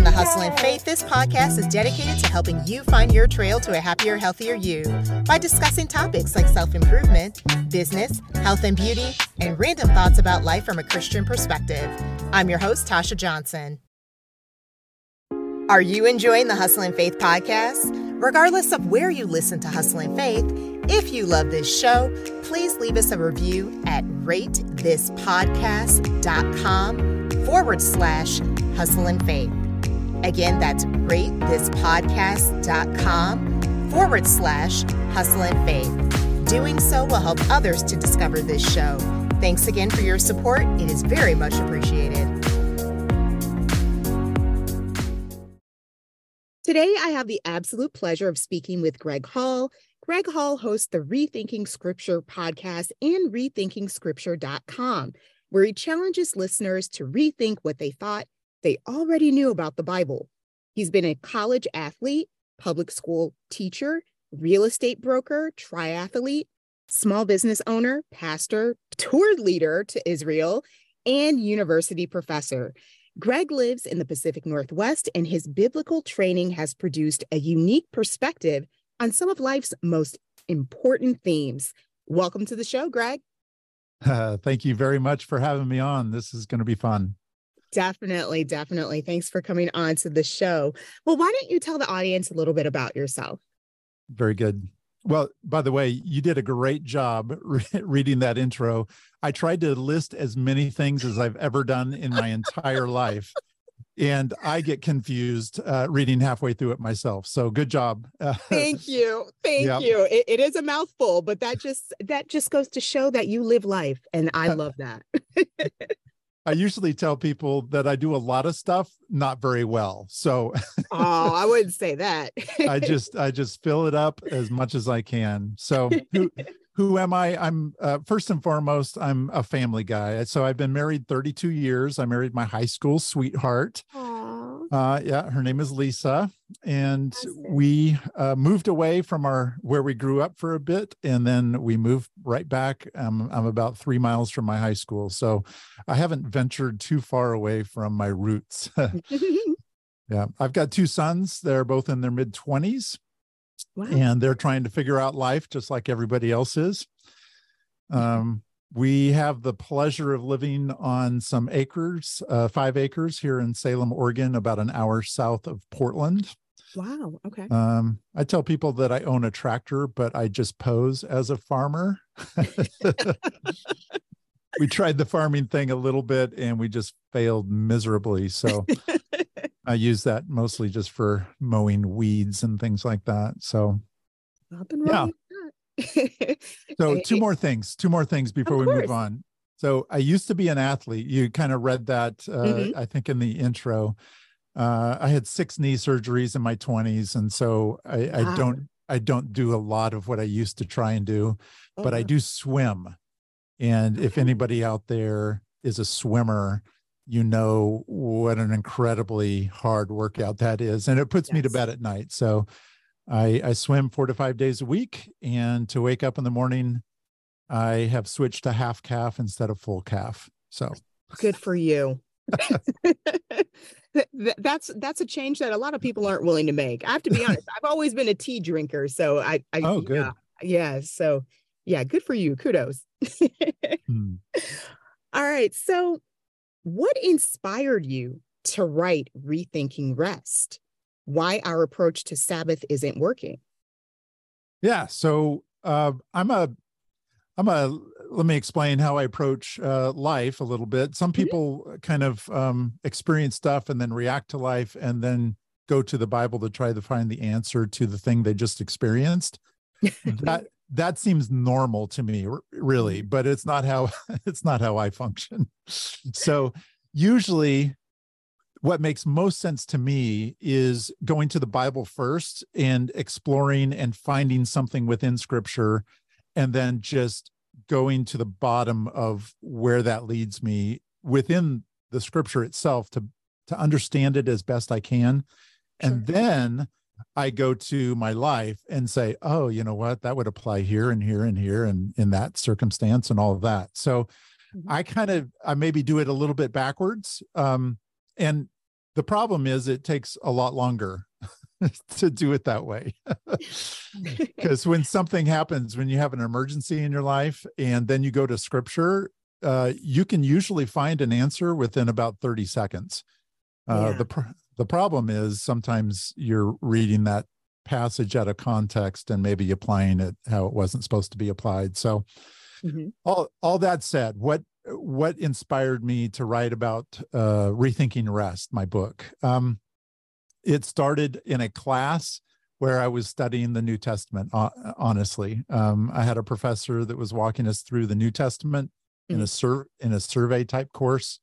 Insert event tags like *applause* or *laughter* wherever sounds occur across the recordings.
Welcome to Hustle and Faith. This podcast is dedicated to helping you find your trail to a happier, healthier you by discussing topics like self improvement, business, health and beauty, and random thoughts about life from a Christian perspective. I'm your host, Tasha Johnson. Are you enjoying the Hustle and Faith podcast? Regardless of where you listen to Hustle and Faith, if you love this show, please leave us a review at ratethispodcast.com forward slash hustle and faith. Again, that's ratethispodcast.com forward slash hustle and faith. Doing so will help others to discover this show. Thanks again for your support. It is very much appreciated. Today, I have the absolute pleasure of speaking with Greg Hall. Greg Hall hosts the Rethinking Scripture podcast and rethinkingscripture.com, where he challenges listeners to rethink what they thought they already knew about the Bible. He's been a college athlete, public school teacher, real estate broker, triathlete, small business owner, pastor, tour leader to Israel, and university professor. Greg lives in the Pacific Northwest, and his biblical training has produced a unique perspective on some of life's most important themes. Welcome to the show, Greg. Uh, *laughs* thank you very much for having me on. This is going to be fun. Definitely, definitely. Thanks for coming on to the show. Well, why don't you tell the audience a little bit about yourself? Very good. Well, by the way, you did a great job *laughs* re- reading that intro. I tried to list as many things as I've ever done in my entire life. And I get confused uh, reading halfway through it myself. So good job. Thank *laughs* you. Thank yep. you. It, it is a mouthful, but that just that just goes to show that you live life. And I love that. *laughs* I usually tell people that I do a lot of stuff not very well. So Oh, I wouldn't say that. I just I just fill it up as much as I can. So who *laughs* who am I? I'm uh, first and foremost I'm a family guy. So I've been married 32 years. I married my high school sweetheart. Aww. Uh, yeah, her name is Lisa, and we uh, moved away from our where we grew up for a bit, and then we moved right back. Um, I'm about three miles from my high school, so I haven't ventured too far away from my roots. *laughs* *laughs* yeah, I've got two sons. They're both in their mid 20s, wow. and they're trying to figure out life just like everybody else is. Um, we have the pleasure of living on some acres, uh, five acres here in Salem, Oregon, about an hour south of Portland. Wow. Okay. Um, I tell people that I own a tractor, but I just pose as a farmer. *laughs* we tried the farming thing a little bit and we just failed miserably. So *laughs* I use that mostly just for mowing weeds and things like that. So, yeah so two more things two more things before we move on so i used to be an athlete you kind of read that uh, mm-hmm. i think in the intro uh, i had six knee surgeries in my 20s and so i, wow. I don't i don't do a lot of what i used to try and do oh. but i do swim and if anybody out there is a swimmer you know what an incredibly hard workout that is and it puts yes. me to bed at night so I, I swim four to five days a week. And to wake up in the morning, I have switched to half caf instead of full caf. So good for you. *laughs* that's that's a change that a lot of people aren't willing to make. I have to be honest. I've always been a tea drinker, so I, I oh good yeah, yeah so yeah good for you. Kudos. hmm. *laughs* All right. So, what inspired you to write Rethinking Rest? Why our approach to Sabbath isn't working. Yeah. So uh, I'm a, I'm a, let me explain how I approach uh, life a little bit. Some mm-hmm. people mm-hmm. kind of um, experience stuff and then react to life and then go to the Bible to try to find the answer to the thing they just experienced. *laughs* that that seems normal to me really mm-hmm. but it's not how *laughs* it's not how i function so usually what makes most sense to me is going to the Bible first and exploring and finding something within scripture and then just going to the bottom of where that leads me within the scripture itself to to understand it as best I can sure. and then I go to my life and say oh you know what that would apply here and here and here and in that circumstance and all of that so mm-hmm. I kind of I maybe do it a little bit backwards um and the problem is it takes a lot longer *laughs* to do it that way. *laughs* Because when something happens, when you have an emergency in your life and then you go to scripture, uh, you can usually find an answer within about 30 seconds. Uh, yeah. The pr- the problem is sometimes you're reading that passage out of context and maybe applying it how it wasn't supposed to be applied. So, mm-hmm. all all that said, what what inspired me to write about uh, rethinking rest, my book? Um, it started in a class where I was studying the New Testament. Honestly, um, I had a professor that was walking us through the New Testament mm-hmm. in a sur- in a survey type course,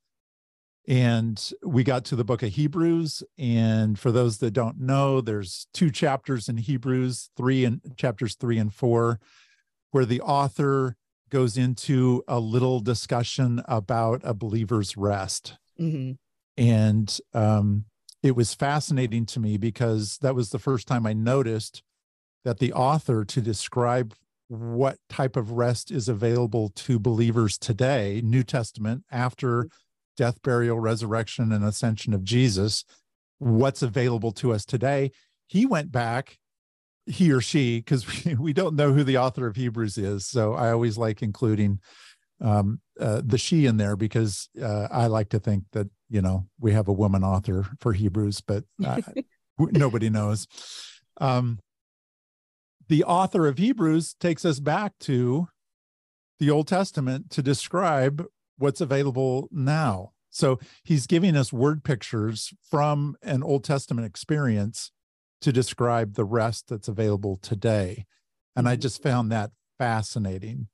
and we got to the book of Hebrews. And for those that don't know, there's two chapters in Hebrews, three and chapters three and four, where the author goes into a little discussion about a believer's rest. Mm-hmm. And um, it was fascinating to me because that was the first time I noticed that the author, to describe what type of rest is available to believers today, New Testament, after mm-hmm. death, burial, resurrection, and ascension of Jesus, what's available to us today, he went back he or she because *laughs* we, we don't know who the author of hebrews is so i always like including um, uh, the she in there because uh, i like to think that you know we have a woman author for hebrews but uh, *laughs* nobody knows. Um, the author of hebrews takes us back to the old testament to describe what's available now. So he's giving us word pictures from an old testament experience to describe the rest that's available today. And I mm-hmm. just found that fascinating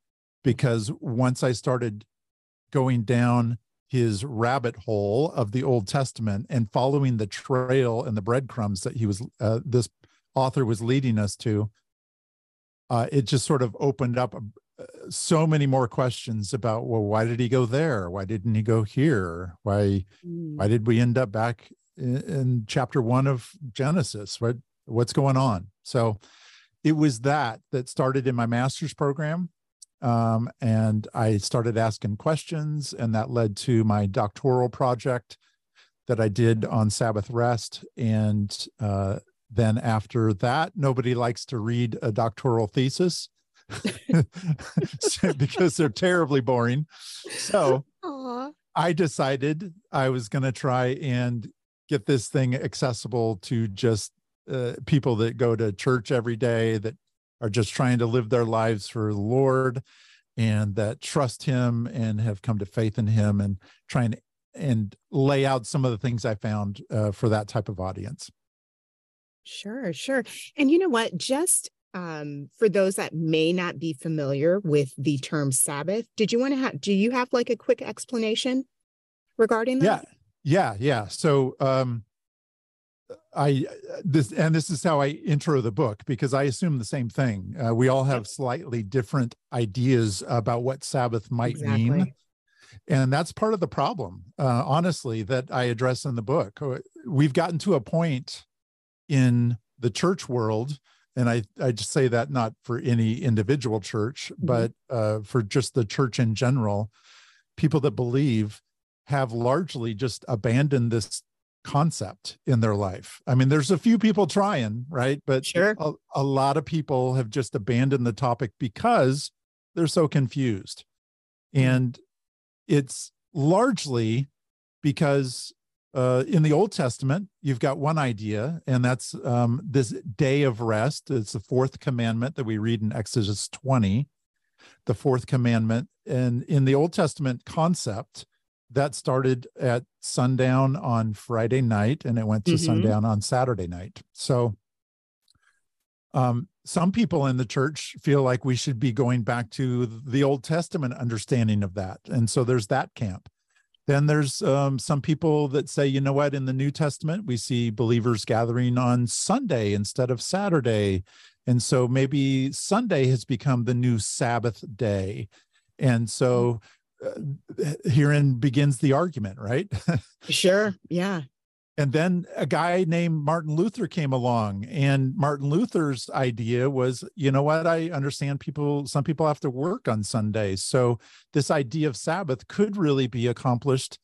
because once I started going down his rabbit hole of the Old Testament and following the trail and the breadcrumbs that he was, uh, this author was leading us to, uh, it just sort of opened up uh, so many more questions about well why did he go there why didn't he go here why mm. why did we end up back in, in chapter one of Genesis. What what's going on? So it was that that started in my master's program. Um, and I started asking questions, and that led to my doctoral project that I did on Sabbath rest. And uh, then after that, nobody likes to read a doctoral thesis *laughs* because they're terribly boring. So Aww. I decided I was going to try and get this thing accessible to just uh, people that go to church every day that are just trying to live their lives for the Lord and that trust him and have come to faith in him and try and and lay out some of the things I found uh, for that type of audience. Sure, sure. And you know what? Just um, for those that may not be familiar with the term Sabbath, did you want to have? Do you have like a quick explanation regarding that? Yeah, yeah, yeah. So um I this and this is how I intro the book because I assume the same thing. Uh, we all have slightly different ideas about what Sabbath might exactly. mean. And that's part of the problem, uh, honestly, that I address in the book. Uh, we've gotten to a point in the church world, and I, I just say that not for any individual church, mm-hmm. but uh, for just the church in general, people that believe have largely just abandoned this concept in their life. I mean, there's a few people trying, right? But sure. a, a, lot of people have just abandoned the topic because they're so confused. Mm-hmm. And it's largely because uh, in the Old Testament, you've got one idea, and that's um, this day of rest. It's the fourth commandment that we read in Exodus 20, the fourth commandment. And in the Old Testament concept, that started at sundown on Friday night and it went to mm-hmm. sundown on Saturday night. So um, some people in the church feel like we should be going back to the Old Testament understanding of that. And so there's that camp. Then there's um, some people that say, you know what, in the New Testament, we see believers gathering on Sunday instead of Saturday. And so maybe Sunday has become the new Sabbath day. And so herein begins the argument, right? *laughs* sure. Yeah. And then a guy named Martin Luther came along, and Martin Luther's idea was, you know what? I understand people, some people have to work on Sundays. So this idea of Sabbath could really be accomplished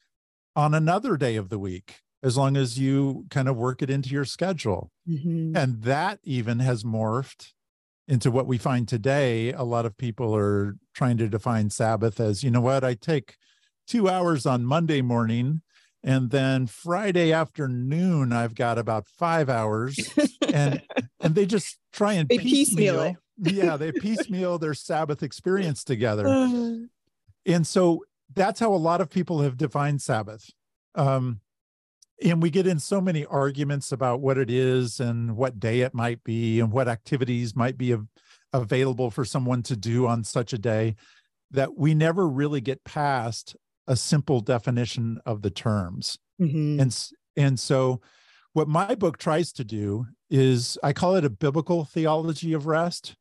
on another day of the week. as long as you kind of work it into your schedule. Mhm. And that even has morphed into what we find today. A lot of people are trying to define Sabbath as, you know what, I take two hours on Monday morning. And then Friday afternoon, I've got about five hours, and *laughs* and they just try and They piecemeal it. *laughs* yeah, they piecemeal their Sabbath experience together *sighs* and so that's how a lot of people have defined sabbath um, and we get in so many arguments about what it is and what day it might be and what activities might be av- available for someone to do on such a day that we never really get past a simple definition of the terms mhm. and and so what my book tries to do is i call it a biblical theology of rest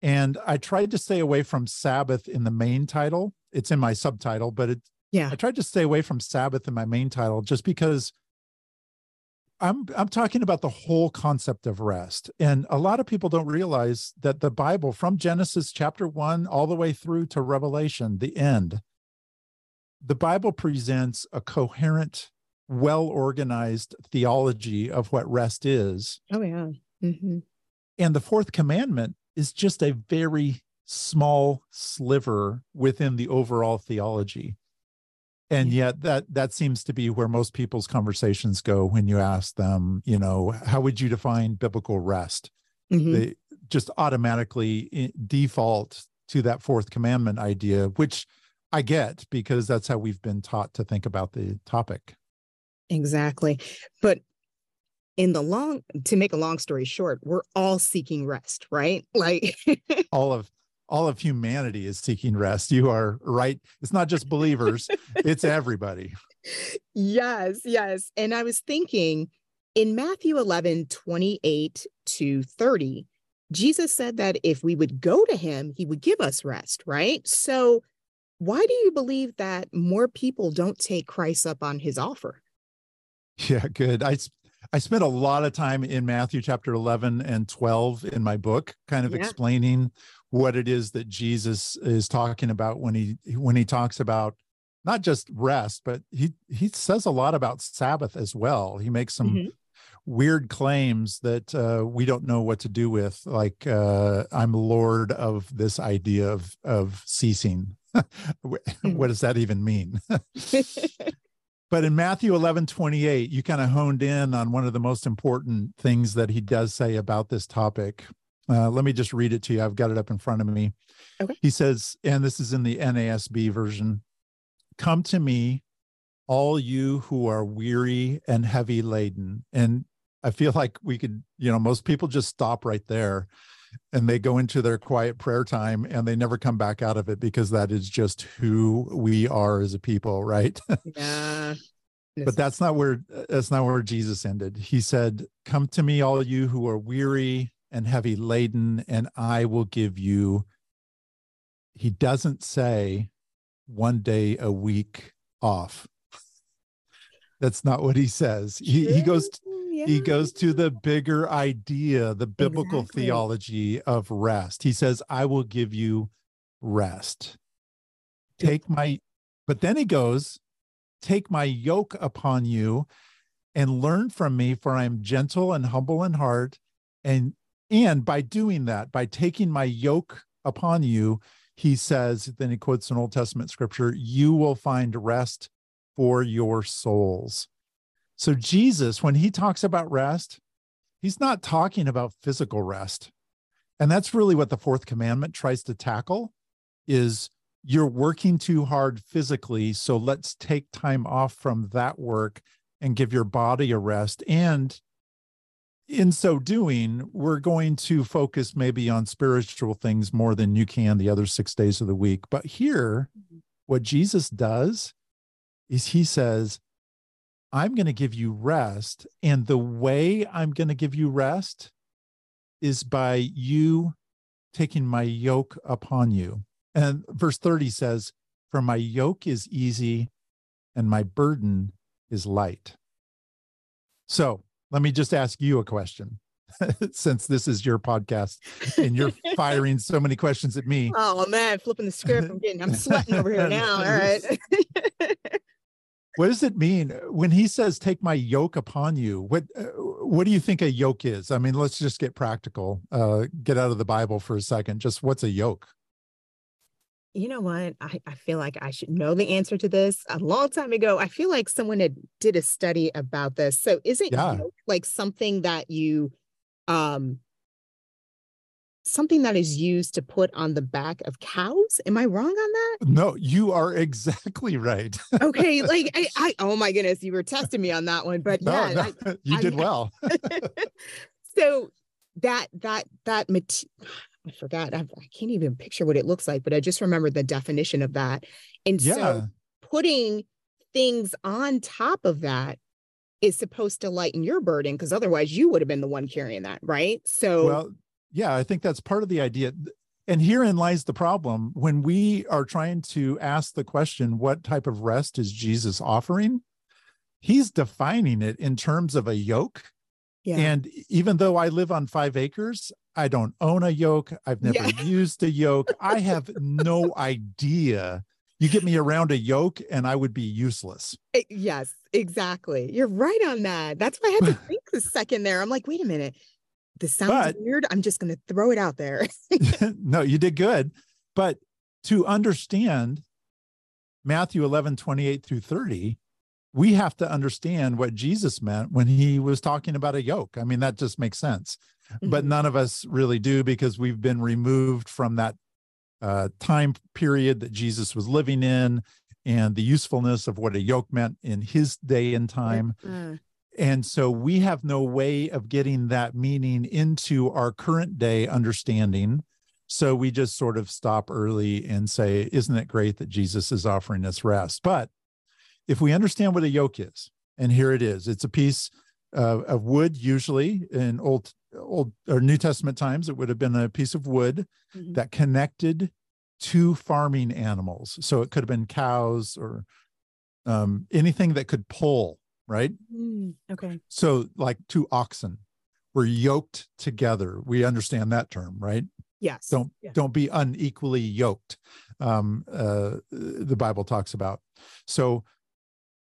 and i tried to stay away from sabbath in the main title it's in my subtitle but it Yeah. i tried to stay away from sabbath in my main title just because i'm i'm talking about the whole concept of rest and a lot of people don't realize that the bible from genesis chapter 1 all the way through to revelation the end the bible presents a coherent well organized theology of what rest is. Oh yeah. hmm And the fourth commandment is just a very small sliver within the overall theology. And yet that that seems to be where most people's conversations go when you ask them, you know, how would you define biblical rest? hmm They just automatically default to that fourth commandment idea, which I get because that's how we've been taught to think about the topic. Exactly. But in the long, to make a long story short, we're all seeking rest, right? *laughs* Like, all of all of humanity is seeking rest you are right it's not just believers *laughs* it's everybody yes, yes. And I was thinking in Matthew 11, 28 to 30, Jesus said that if we would go to him, he would give us rest, right? So, why do you believe that more people don't take Christ up on his offer? yeah good I I spent a lot of time in matthew chapter 11 and 12 in my book kind of Yeah. explaining what it is that jesus is talking about when he when he talks about not just rest but he he says a lot about sabbath as well. He makes some Mhm. weird claims that uh, we don't know what to do with like uh, i'm lord of this idea of of ceasing. *laughs* What does that even mean? *laughs* But in matthew 11 28 you kind of honed in on one of the most important things that he does say about this topic uh, let me just read it to you. I've got it up in front of me. Okay. he says and this is in the nasb version come to me all you who are weary and heavy laden. And i feel like we could you know most people just stop right there and they go into their quiet prayer time and they never come back out of it because that is just who we are as a people right? *laughs* Yeah. but that's not where that's not where jesus ended. He said come to me all you who are weary and heavy laden and i will give you. He doesn't say one day a week off. *laughs* That's not what he says. He, he goes True, he goes to the bigger idea the biblical Exactly. theology of rest. He says i will give you rest. Take my but then he goes take my yoke upon you and learn from me for i am gentle and humble in heart and and by doing that by taking my yoke upon you he says then he quotes an old testament scripture you will find rest for your souls. So jesus when he talks about rest he's not talking about physical rest. And that's really what the fourth commandment tries to tackle is you're working too hard physically so let's take time off from that work and give your body a rest. And in so doing we're going to focus maybe on spiritual things more than you can the other 6 days of the week. But here mm-hmm. what Jesus does is he says I'm going to give you rest and the way I'm going to give you rest is by you taking my yoke upon you. And verse 30 says, For my yoke is easy and my burden is light. So let me just ask you a question *laughs* since this is your podcast and you're *laughs* firing so many questions at me. Oh man, flipping the script. I'm getting, I'm sweating over here *laughs* now. All right. what does it mean when he says take my yoke upon you what uh, what do you think a yoke is i mean let's just get practical uh get out of the bible for a second just what's a yoke you know what? I, I feel like i should know the answer to this. A long time ago i feel like someone had did a study about this. So isn't Yeah. yoke like something that you um something that is used to put on the back of cows? Am i wrong on that? No you are *laughs* exactly right. Okay like I, *laughs* I oh my goodness you were testing me on that one but No, yeah no, *laughs* you I- did I- well. So that that that mat- I forgot. I, I can't even picture what it looks like, but I just remember the definition of that. And yeah so putting things on top of that is supposed to lighten your burden because otherwise you would have been the one carrying that, right? So well yeah i think that's part of the idea and herein lies the problem when we are trying to ask the question what type of rest is jesus offering he's defining it in terms of a yoke yeah. And even though I live on five acres, I don't own a yoke. I've never Yeah. used a yoke. I have no idea. You get me around a yoke and I would be useless. Eh, yes, exactly. You're right on that. That's why I had to *sighs* think a second there. I'm like, wait a minute. This sounds But- weird. I'm just going to throw it out there. *laughs* *laughs* no, you did good. But to understand Matthew 11, 28 through 30, we have to understand what Jesus meant when he was talking about a yoke. I mean, that just makes sense. but Mhm. none of us really do because we've been removed from that uh, time period that Jesus was living in and the usefulness of what a yoke meant in his day and time. Uh, And so we have no way of getting that meaning into our current day understanding. So we just sort of stop early and say, Isn't it great that Jesus is offering us rest? But if we understand what a yoke is, and here it is, it's a piece uh, of wood, usually in old, old or New Testament times, it would have been a piece of wood mhm. that connected two farming animals. So it could have been cows or um, anything that could pull, right? Mm, okay. So, like two oxen were yoked together. We understand that term, right? Yes. Don't Yeah. don't be unequally yoked. Um, uh, the Bible talks about. So,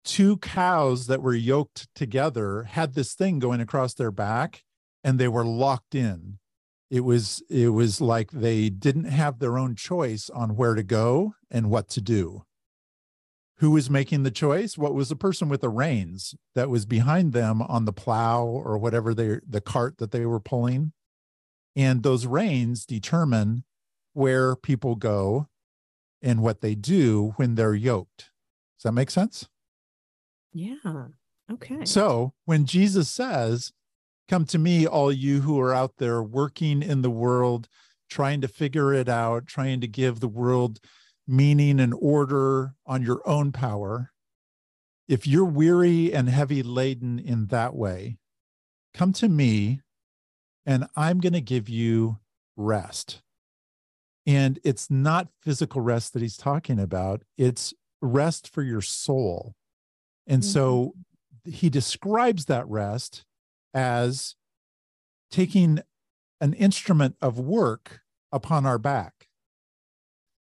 two cows that were yoked together had this thing going across their back, and they were locked in. It was it was like they didn't have their own choice on where to go and what to do. Who was making the choice? What was the person with the reins that was behind them on the plow or whatever they the cart that they were pulling? And those reins determine where people go and what they do when they're yoked. Does that make sense Yeah. Okay. so when jesus says come to me all you who are out there working in the world trying to figure it out trying to give the world meaning and order on your own power. If you're weary and heavy laden in that way, come to me and I'm going to give you rest. And it's not physical rest that he's talking about, it's rest for your soul. And so he describes that rest as taking an instrument of work upon our back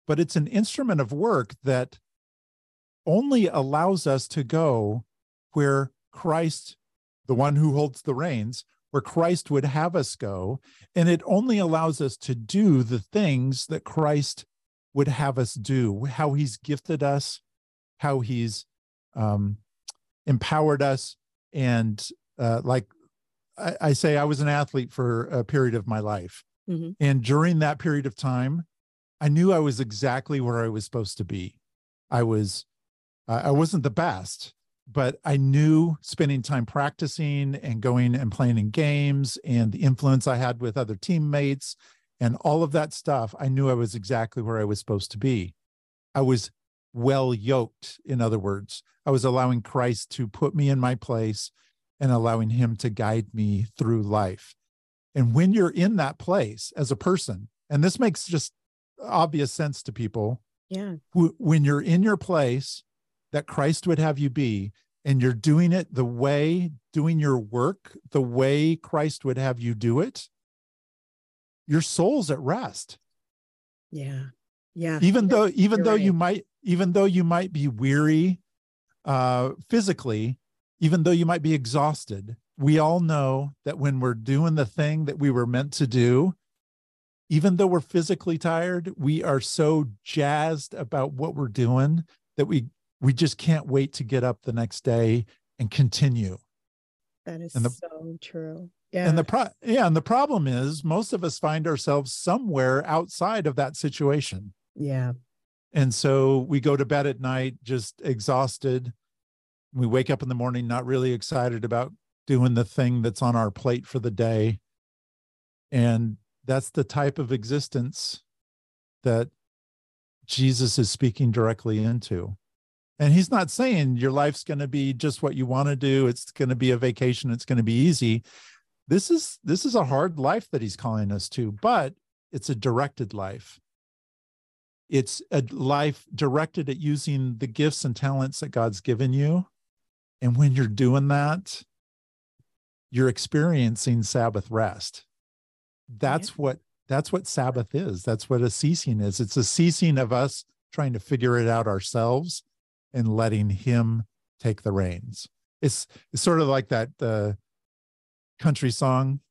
but it's an instrument of work that only allows us to go where Christ, the one who holds the reins, where Christ would have us go. And it only allows us to do the things that Christ would have us do, how he's gifted us, how he's um, empowered us. And uh, like I, I say, I was an athlete for a period of my life. Mhm. And during that period of time, I knew I was exactly where I was supposed to be. I was, uh, I wasn't the best, but I knew spending time practicing and going and playing in games and the influence I had with other teammates and all of that stuff. I knew I was exactly where I was supposed to be. I was well yoked, in other words. I was allowing Christ to put me in my place and allowing him to guide me through life. And when you're in that place as a person, and this makes just obvious sense to people Yeah. who, when you're in your place that Christ would have you be, and you're doing it the way, doing your work the way Christ would have you do it, your soul's at rest. Yeah. Yeah. Even though, even though you might, even though you might be weary uh, physically, even though you might be exhausted, we all know that when we're doing the thing that we were meant to do, even though we're physically tired, we are so jazzed about what we're doing that we we just can't wait to get up the next day and continue. That is the, so true. Yeah. And the pro yeah, and the problem is most of us find ourselves somewhere outside of that situation. Yeah. And so we go to bed at night just exhausted. We wake up in the morning not really excited about doing the thing that's on our plate for the day. And that's the type of existence that Jesus is speaking directly into. And he's not saying your life's going to be just what you want to do. It's going to be a vacation. It's going to be easy. This is this is a hard life that he's calling us to, but it's a directed life it's a life directed at using the gifts and talents that God's given you. And when you're doing that, you're experiencing Sabbath rest. That's yeah. what that's what Sabbath is. That's what a ceasing is. It's a ceasing of us trying to figure it out ourselves and letting him take the reins. It's, it's sort of like that uh, country song.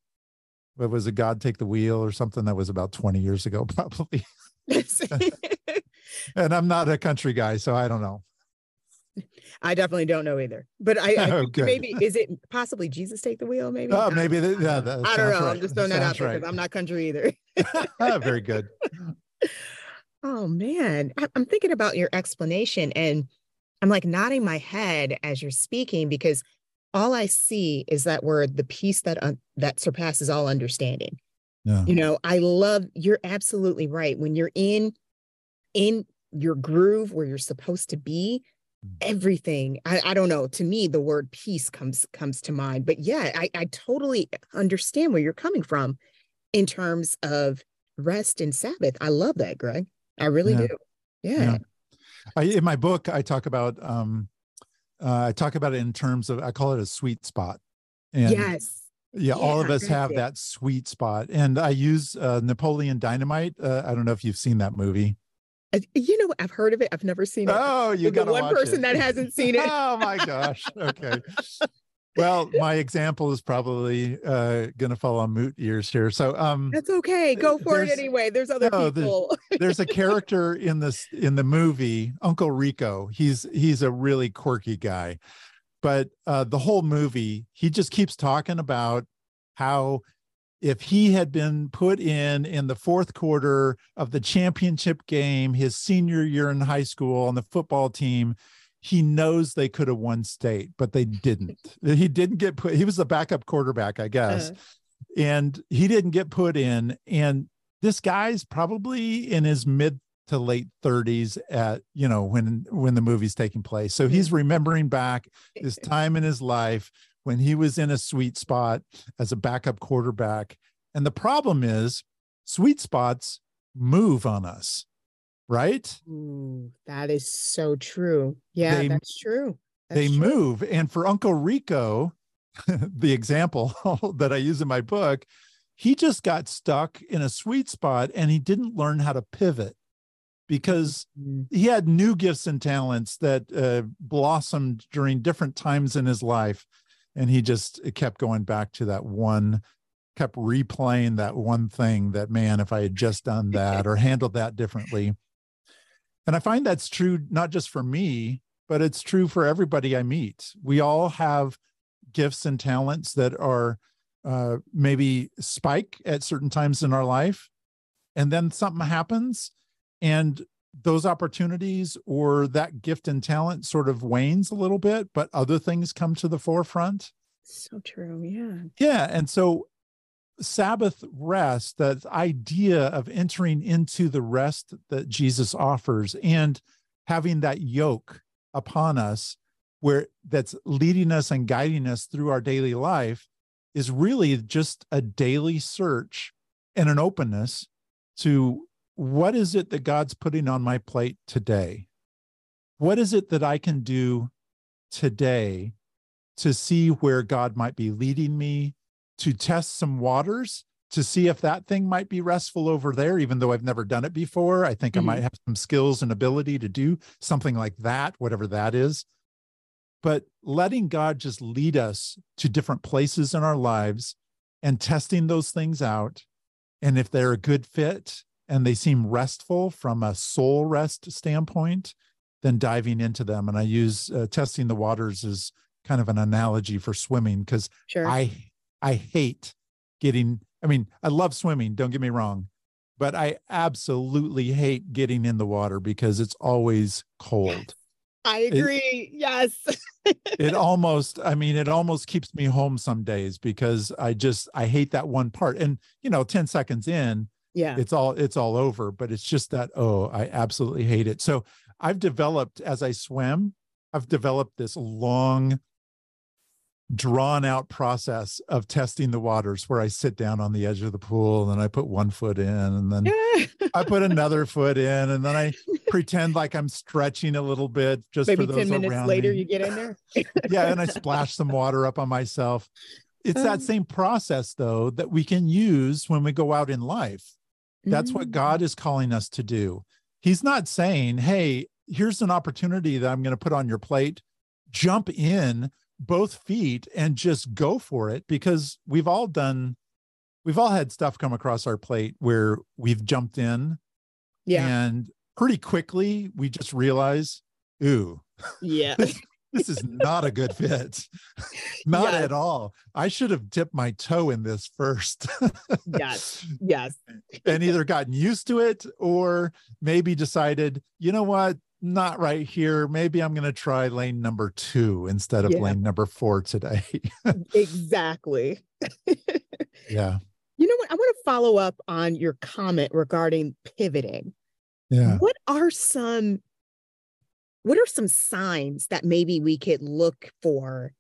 What was it? God take the wheel or something that was about 20 years ago, *laughs* probably. *laughs* and I'm not a country guy, so I don't know. *laughs* I definitely don't know either. But I, I *laughs* oh, maybe is it possibly Jesus take the wheel? Maybe. Oh, maybe. The, yeah, I don't know. Right. I'm just throwing that out there because. I'm not country either. Ah, very good. Oh man, I'm thinking about your explanation, and I'm like nodding my head as you're speaking because all I see is that word, the peace that un- that surpasses all understanding. Yeah. You know, I love you're absolutely right. When you're in in your groove where you're supposed to be, mm. everything I, I don't know to me the word peace comes comes to mind but yeah I, I totally understand where you're coming from in terms of rest and sabbath i love that greg i really yeah. do yeah, yeah. I, in my book i talk about um uh, i talk about it in terms of i call it a sweet spot and yes yeah, all of us have that sweet spot. And I use uh, Napoleon Dynamite. Uh, I don't know if you've seen that movie. You know, I've heard of it. I've never seen it. Oh, you got one person it. that hasn't *laughs* seen it. oh my gosh. Okay. well, my example is probably uh, going to fall on moot ears here. So um, that's okay. Go for it anyway. There's other no, people. there's, *laughs* there's a character in this in the movie, Uncle Rico. He's he's a really quirky guy, but uh, the whole movie, he just keeps talking about how if he had been put in in the fourth quarter of the championship game his senior year in high school on the football team he knows they could have won state but they didn't *laughs* he didn't get put he was the backup quarterback i guess uh. and he didn't get put in and this guy's probably in his mid to late 30s at you know when when the movie's taking place. So he's remembering back this *laughs* time in his life when he was in a sweet spot as a backup quarterback. And the problem is sweet spots move on us right? Ooh, that is so true. Yeah they, that's true. That's they true. move. And for uncle rico *laughs* the example *laughs* that i use in my book he just got stuck in a sweet spot and he didn't learn how to pivot because mm-hmm. he had new gifts and talents that uh, blossomed during different times in his life and he just kept going back to that one kept replaying that one thing that man if i had just done *laughs* that or handled that differently and i find that's true not just for me but it's true for everybody i meet we all have gifts and talents that are uh, maybe spike at certain times in our life and then something happens and those opportunities or that gift and talent sort of wanes a little bit but other things come to the forefront. So true yeah. Yeah and so sabbath rest that idea of entering into the rest that jesus offers and having that yoke upon us where that's leading us and guiding us through our daily life is really just a daily search and an openness to what is it that God's putting on my plate today? What is it that I can do today to see where God might be leading me, to test some waters, to see if that thing might be restful over there, even though I've never done it before? I think mm-hmm. I might have some skills and ability to do something like that, whatever that is. but letting God just lead us to different places in our lives and testing those things out. And if they're a good fit and they seem restful from a soul rest standpoint, then diving into them. And I use uh, testing the waters as kind of an analogy for swimming because Sure. I I hate getting. I mean, I love swimming. Don't get me wrong, but I absolutely hate getting in the water because it's always cold. I agree. yes. *laughs* It almost. I mean, it almost keeps me home some days because I just I hate that one part. And you know, ten seconds in, Yeah. it's all it's all over. But it's just that oh, I absolutely hate it. So I've developed as I swim. I've developed this long drawn out process of testing the waters where I sit down on the edge of the pool and then I put one foot in and then *laughs* I put another foot in and then I pretend like I'm stretching a little bit just Maybe for 10 those minutes around later, me. you get in there. *laughs* yeah, and I splash some water up on myself. It's Um, that same process though that we can use when we go out in life. That's what Mm. God is calling us to do. He's not saying, "Hey, here's an opportunity that I'm going to put on your plate. Jump in both feet and just go for it because we've all done we've all had stuff come across our plate where we've jumped in Yeah. and pretty quickly we just realize, ooh, Yeah. this *laughs* is not a good fit. *laughs* not Yes. at all. I should have dipped my toe in this first *laughs* yes. Yes. and either gotten used to it or maybe decided, you know what, not right here. Maybe I'm going to try lane number two instead of Yeah. lane number four today. *laughs* Exactly. yeah. You know what? I want to follow up on your comment regarding pivoting. Yeah. What are some what are some signs that maybe we could look for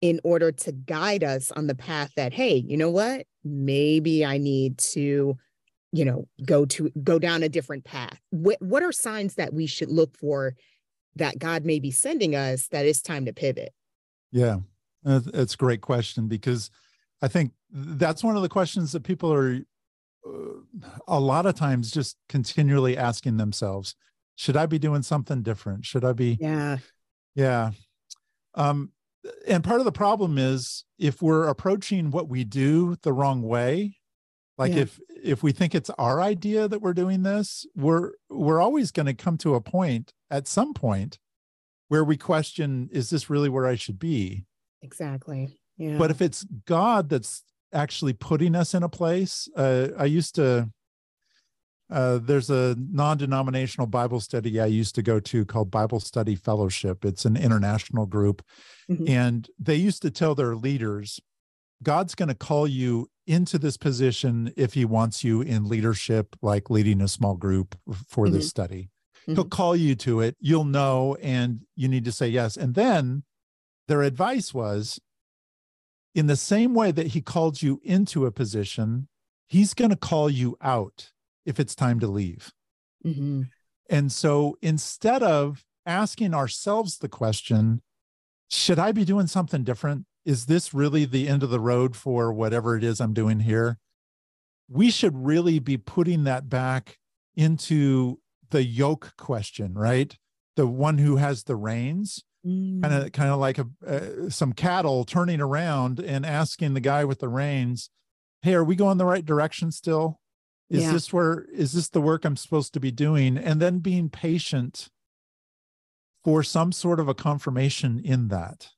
in order to guide us on the path that hey, you know what? Maybe I need to you know go to go down a different path. What what are signs that we should look for that God may be sending us that it's time to pivot? Yeah. That's a great question because I think that's one of the questions that people are uh, a lot of times just continually asking themselves should I be doing something different? Should I be Yeah. Yeah. Um, and part of the problem is if we're approaching what we do the wrong way, like Yeah. if if we think it's our idea that we're doing this, we're we're always going to come to a point at some point where we question, is this really where I should be? Exactly. Yeah. But if it's God that's actually putting us in a place, uh, I used to. Uh, there's a non-denominational Bible study I used to go to called Bible Study Fellowship. It's an international group, Mhm. and they used to tell their leaders, "God's going to call you into this position if He wants you in leadership, like leading a small group for this study. He'll Mhm. call you to it. You'll know, and you need to say yes." And then their advice was in the same way that he called you into a position, he's going to call you out if it's time to leave. Mhm. And so instead of asking ourselves the question, should I be doing something different? Is this really the end of the road for whatever it is I'm doing here? We should really be putting that back into the yoke question, right? The one who has the reins kind of kind of like a uh, some cattle turning around and asking the guy with the reins hey are we going the right direction still is Yeah. this where is this the work i'm supposed to be doing? And then being patient for some sort of a confirmation in that.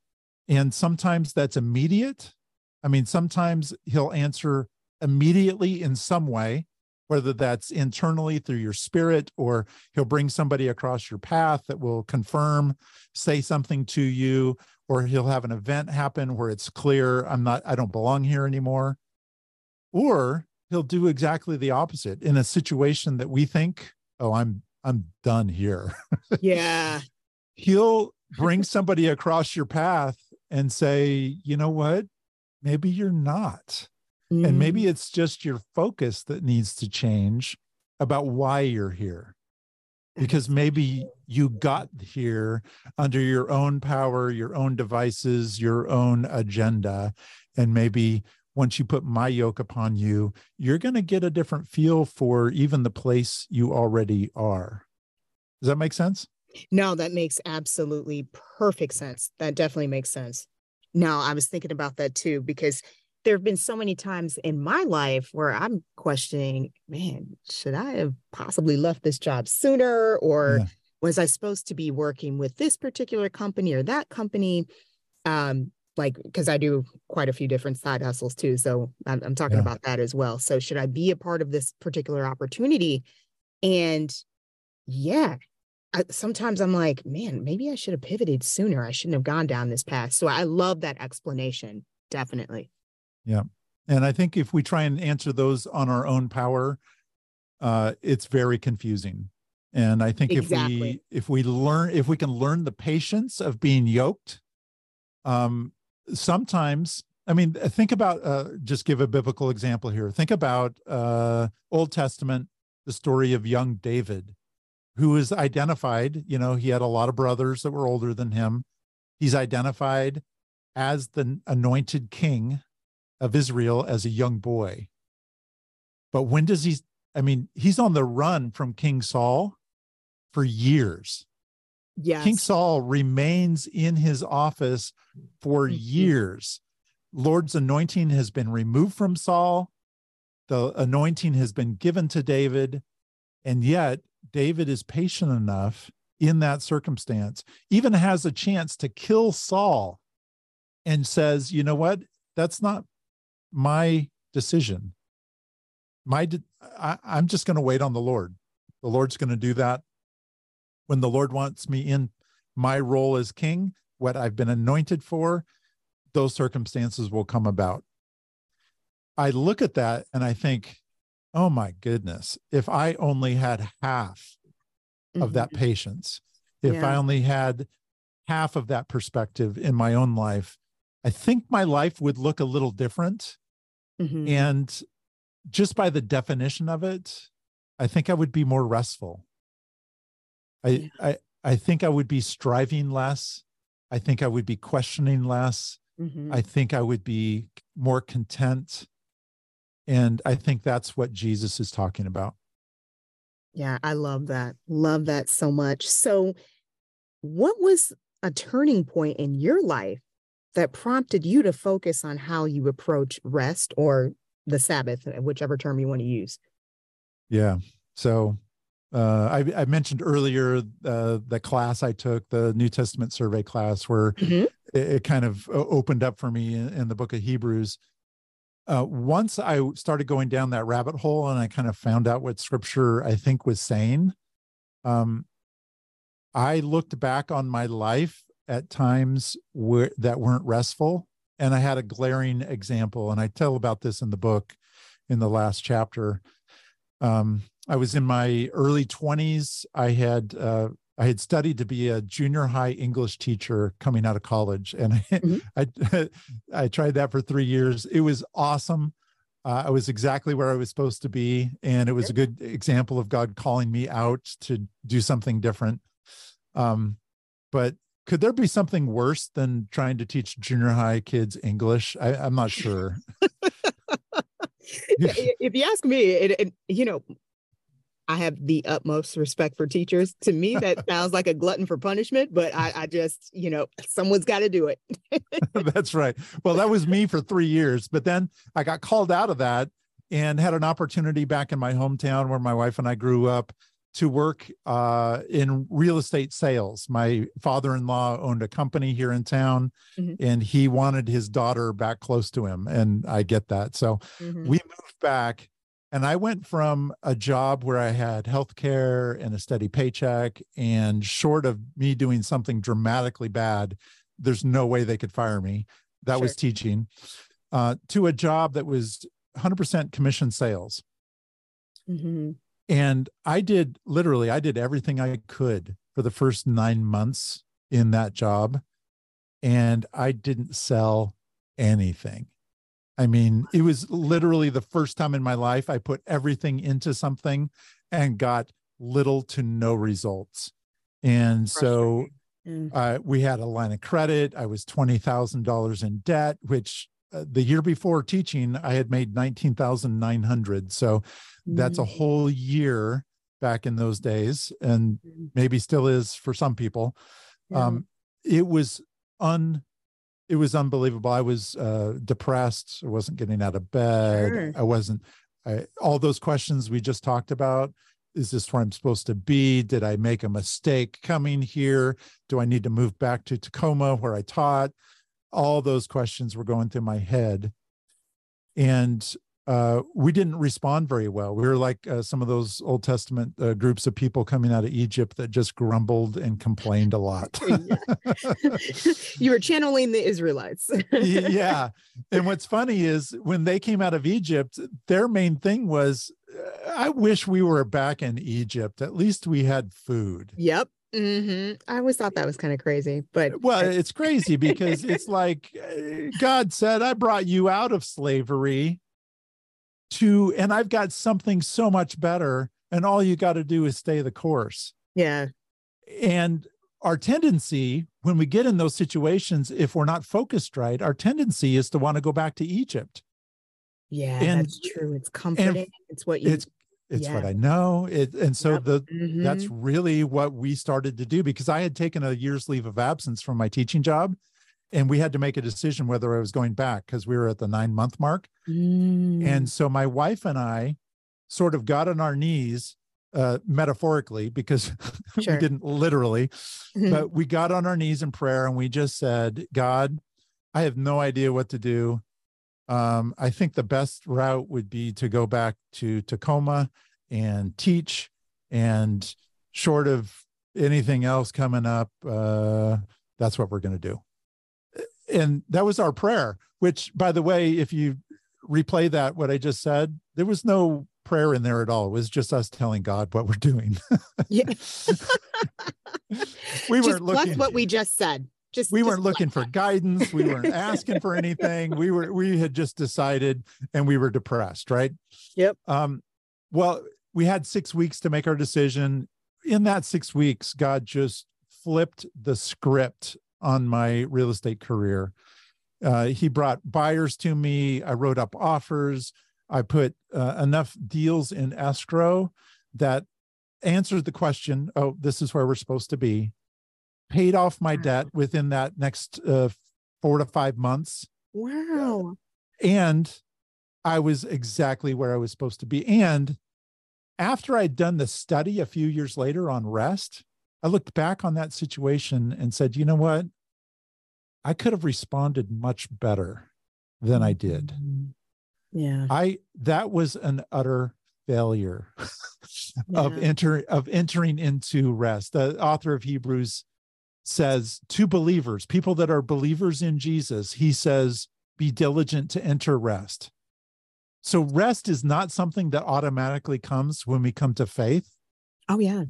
And sometimes that's immediate. I mean sometimes he'll answer immediately in some way whether that's internally through your spirit or he'll bring somebody across your path that will confirm say something to you or he'll have an event happen where it's clear i'm not i don't belong here anymore. Or he'll do exactly the opposite in a situation that we think oh i'm i'm done here *laughs* Yeah. he'll bring somebody across your path and say you know what maybe you're not and Mm. maybe it's just your focus that needs to change about why you're here because maybe you got here under your own power, your own devices, your own agenda. And maybe once you put my yoke upon you, you're going to get a different feel for even the place you already are. Does that make sense? No, that makes absolutely perfect sense. That definitely makes sense. No, I was thinking about that too, because there have been so many times in my life where I'm questioning, man, should I have possibly left this job sooner? Or yeah. was I supposed to be working with this particular company or that company? Um, like, because I do quite a few different side hustles too. So I'm, I'm talking yeah. about that as well. So should I be a part of this particular opportunity? And yeah, I, sometimes I'm like, man, maybe I should have pivoted sooner. I shouldn't have gone down this path. So I love that explanation. Definitely. Yeah. And I think if we try and answer those on our own power, uh, it's very confusing. And I think exactly. if we if we learn if we can learn the patience of being yoked, um, sometimes I mean think about uh, just give a biblical example here. Think about uh, Old Testament, the story of young David, who is identified. You know, he had a lot of brothers that were older than him. He's identified as the anointed king of Israel as a young boy. But when does he? I mean, he's on the run from King Saul for years. Yes. King Saul remains in his office for mm-hmm. years. Lord's anointing has been removed from Saul. The anointing has been given to David. And yet, David is patient enough in that circumstance, even has a chance to kill Saul and says, you know what? That's not my decision. My de- I, I'm just going to wait on the Lord. The Lord's going to do that. When the Lord wants me in my role as king, what I've been anointed for, those circumstances will come about. I look at that and I think, oh my goodness, if I only had half mm-hmm. of that mm-hmm. patience, if yeah. I only had half of that perspective in my own life, I think my life would look a little different. Mm-hmm. And just by the definition of it, I think I would be more restful. I, yeah. I, I think I would be striving less. I think I would be questioning less. Mm-hmm. I think I would be more content. And I think that's what Jesus is talking about. Yeah, I love that. Love that so much. So, what was a turning point in your life that prompted you to focus on how you approach rest or the Sabbath, whichever term you want to use? Yeah. So uh, I, I, mentioned earlier uh, the class I took, the New Testament survey class, where mm-hmm. it, it, kind of opened up for me in, in the book of Hebrews. Uh, once I started going down that rabbit hole and I kind of found out what scripture I think was saying, um, I looked back on my life at times where, that weren't restful. And I had a glaring example, and I tell about this in the book in the last chapter. Um, I was in my early 20s. I had uh, I had studied to be a junior high English teacher coming out of college, and *laughs* mm-hmm. I I tried that for three years. It was awesome. Uh, I was exactly where I was supposed to be, and it was a good example of God calling me out to do something different. Um, but could there be something worse than trying to teach junior high kids English? I, am not sure. *laughs* if you ask me, it, it, you know, I have the utmost respect for teachers. To me, that *laughs* sounds like a glutton for punishment, but I, I just, you know, someone's got to do it. *laughs* That's right. Well, that was me for three years, but then I got called out of that and had an opportunity back in my hometown where my wife and I grew up to work uh, in real estate sales. My father in law owned a company here in town mm-hmm. and he wanted his daughter back close to him. And I get that. So mm-hmm. we moved back. And I went from a job where I had health care and a steady paycheck, and short of me doing something dramatically bad, there's no way they could fire me. That sure. was teaching, uh, to a job that was 100% commission sales. Mm-hmm and i did literally i did everything i could for the first nine months in that job and i didn't sell anything i mean it was literally the first time in my life i put everything into something and got little to no results and so mm. uh, we had a line of credit i was $20000 in debt which uh, the year before teaching i had made 19900 so that's a mm. whole year back in those days, and Mhm. maybe still is for some people. Yeah. Um, it was un it was unbelievable. I was uh, depressed. I wasn't getting out of bed. Sure. I wasn't. I, all those questions we just talked about. Is this where I'm supposed to be? Did I make a mistake coming here? Do I need to move back to Tacoma where I taught? All those questions were going through my head, and uh, we didn't respond very well. We were like uh, some of those Old Testament uh, groups of people coming out of Egypt that just grumbled and complained a lot. *laughs* *laughs* you were channeling the Israelites. *laughs* yeah. And what's funny is when they came out of Egypt, their main thing was, "Uh, I wish we were back in Egypt. At least we had food. Yep. hmm I always thought that was kind of crazy, but Well, it's crazy because it's like uh, God said, I brought you out of slavery to, and I've got something so much better. And all you got to do is stay the course. yeah, And our tendency when we get in those situations, if we're not focused right, our tendency is to want to go back to Egypt. yeah, And- that's true. It's comforting. It's what you. It's it's what I know. It and so Yep. the Mhm. that's really what we started to do because I had taken a year's leave of absence from my teaching job and we had to make a decision whether I was going back because we were at the nine month mark. Mm. And so my wife and I sort of got on our knees, uh, metaphorically, because *laughs* Sure. we didn't literally, Mhm. but we got on our knees in prayer and we just said, God, I have no idea what to do. Um, I think the best route would be to go back to Tacoma and teach, and short of anything else coming up, uh, that's what we're going to do. And that was our prayer, which, by the way, if you replay that, what I just said, there was no prayer in there at all. It was just us telling God what we're doing. yeah. *laughs* we Just weren't looking what we just said. Just we just weren't looking for guidance we weren't *laughs* asking for anything we were we had just decided and we were depressed right Yep. um well we had six weeks to make our decision in that six weeks god just flipped the script on my real estate career. Uh, he brought buyers to me. I wrote up offers. I put uh, enough deals in escrow that answered the question oh this is where we're supposed to be. Paid off my Wow. debt within that next uh, four to five months. Wow. and i was exactly where i was supposed to be. And after i'd done the study a few years later on rest i looked back on that situation and said you know what i could have responded much better than i did Mhm. Yeah. i that was an utter failure *laughs* of Yeah. enter of entering into rest the author of hebrews says to believers people that are believers in jesus he says be diligent to enter rest so rest is not something that automatically comes when we come to faith Oh yeah.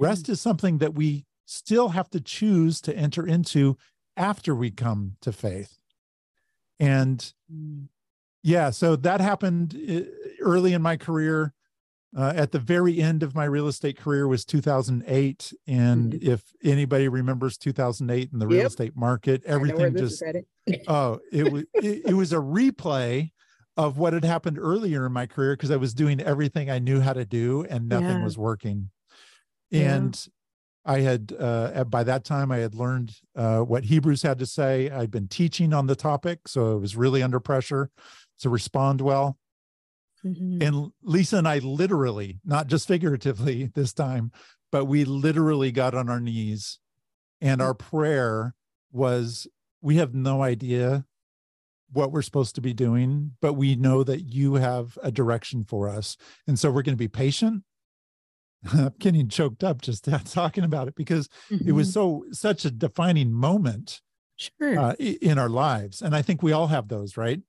Rest is something that we still have to choose to enter into after we come to faith. And Mm. yeah so that happened uh, early in my career. Uh, at the very end of my real estate career was 2008 and if anybody remembers 2008 in the real estate market I know where everything just *laughs* oh it was it, it was a replay of what had happened earlier in my career because i was doing everything i knew how to do and nothing Yeah. was working Yeah. and i had uh by that time i had learned uh what hebrews had to say i'd been teaching on the topic so it was really under pressure to respond well Mhm. and lisa and i literally not just figuratively *laughs* this time but we literally got on our knees and our prayer was we have no idea what we're supposed to be doing but we know that you have a direction for us and so we're going to be patient *laughs* i'm getting choked up just talking about it because it was Mhm. so such a defining moment sure. uh, in our lives and i think we all have those right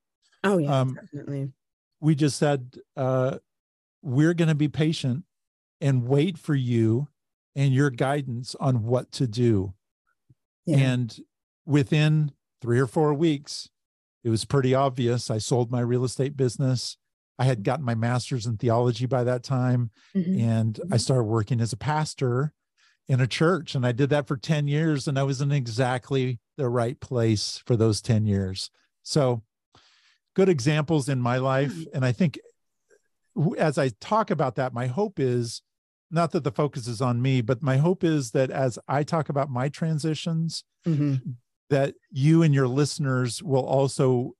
oh yeah, um, definitely. we just said uh, we're going to be patient and wait for you and your guidance on what to do Yeah. and within three or four weeks it was pretty obvious i sold my real estate business i had gotten my master's in theology by that time Mhm. and I Mhm. started working as a pastor in a church and I did that for 10 years and I was in exactly the right place for those 10 years. So good examples in my life Hmm. and I think as I talk about that my hope is not that the focus is on me, but my hope is that as I talk about my transitions, Mm-hmm. that you and your listeners will also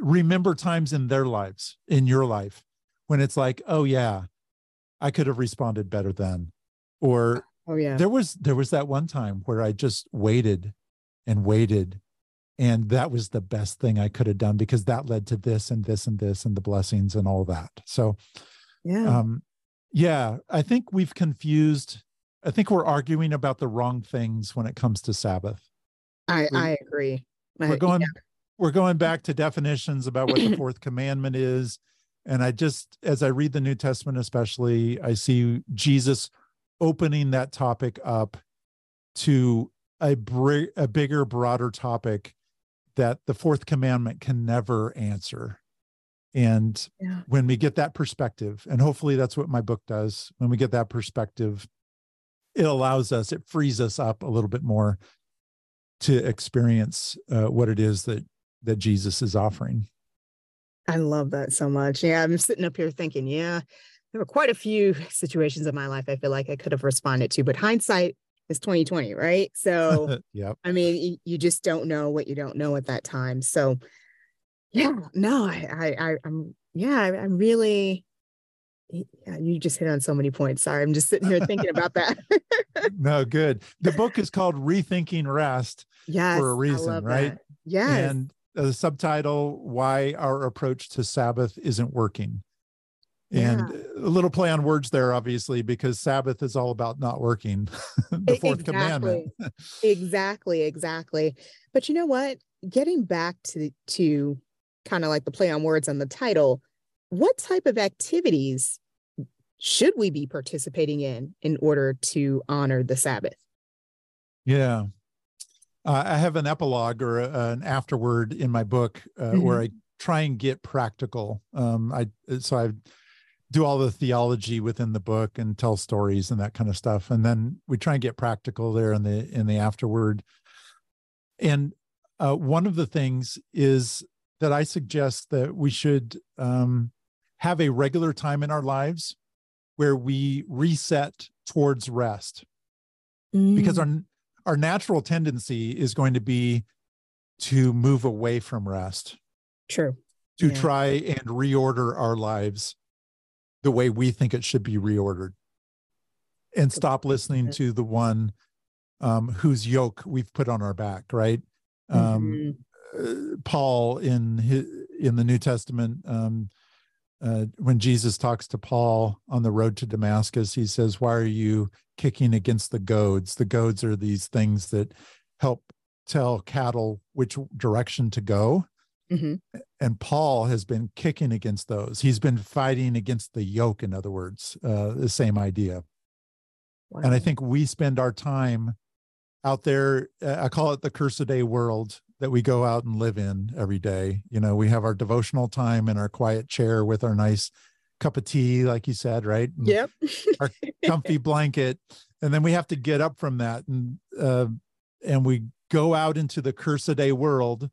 remember times in their lives, in your life, when it's like, oh yeah, I could have responded better then. Or Oh yeah. there was there was that one time where I just waited and waited. And that was the best thing I could have done because that led to this and this and this and the blessings and all that. So yeah. um yeah i think we've confused i think we're arguing about the wrong things when it comes to sabbath I we- I agree. we're going yeah. We're going back to definitions about what the fourth commandment is and i just as i read the new testament especially i see jesus opening that topic up to a, br- a bigger broader topic that the fourth commandment can never answer and Yeah. when we get that perspective and hopefully that's what my book does when we get that perspective it allows us it frees us up a little bit more to experience uh, what it is that that jesus is offering I love that so much. Yeah, I'm sitting up here thinking, yeah, there were quite a few *laughs* situations in my life I feel like I could have responded to, but hindsight is 2020, right? So *laughs* yep I mean, you just don't know what you don't know at that time. So, yeah, no, I, I, I I'm, yeah, I, I'm really, yeah, you just hit on so many points. Sorry, I'm just sitting here thinking about that. *laughs* no good the book is called rethinking rest yes, for a reason right that. Yes, and Uh, the subtitle why our approach to sabbath isn't working and a little play on words there obviously because sabbath is all about not working *laughs* the fourth commandment exactly, exactly. But you know what? Getting back to to kind of like the play on words on the title, what type of activities should we be participating in in order to honor the Sabbath? Yeah. Uh, I have an epilogue or a, an afterword in my book uh, where I try and get practical. Um, I so I do all the theology within the book and tell stories and that kind of stuff, and then we try and get practical there in the in the afterword. And uh, one of the things is that I suggest that we should um, have a regular time in our lives where we reset towards rest because our our natural tendency is going to be to move away from rest true. to Yeah. try and reorder our lives the way we think it should be reordered and stop listening to the one um, whose yoke we've put on our back right um, Mhm. uh, paul in his, in the new testament um, uh, when jesus talks to paul on the road to damascus he says why are you kicking against the goads? The goads are these things that help tell cattle which direction to go. Mhm. and paul has been kicking against those. He's been fighting against the yoke in other words uh, the same idea. And i think we spend our time out there uh, i call it the curse a day world that we go out and live in every day. You know we have our devotional time in our quiet chair with our nice cup of tea like you said right? And Yep. our *laughs* comfy blanket. And then we have to get up from that. And uh, and we go out into the curse a day world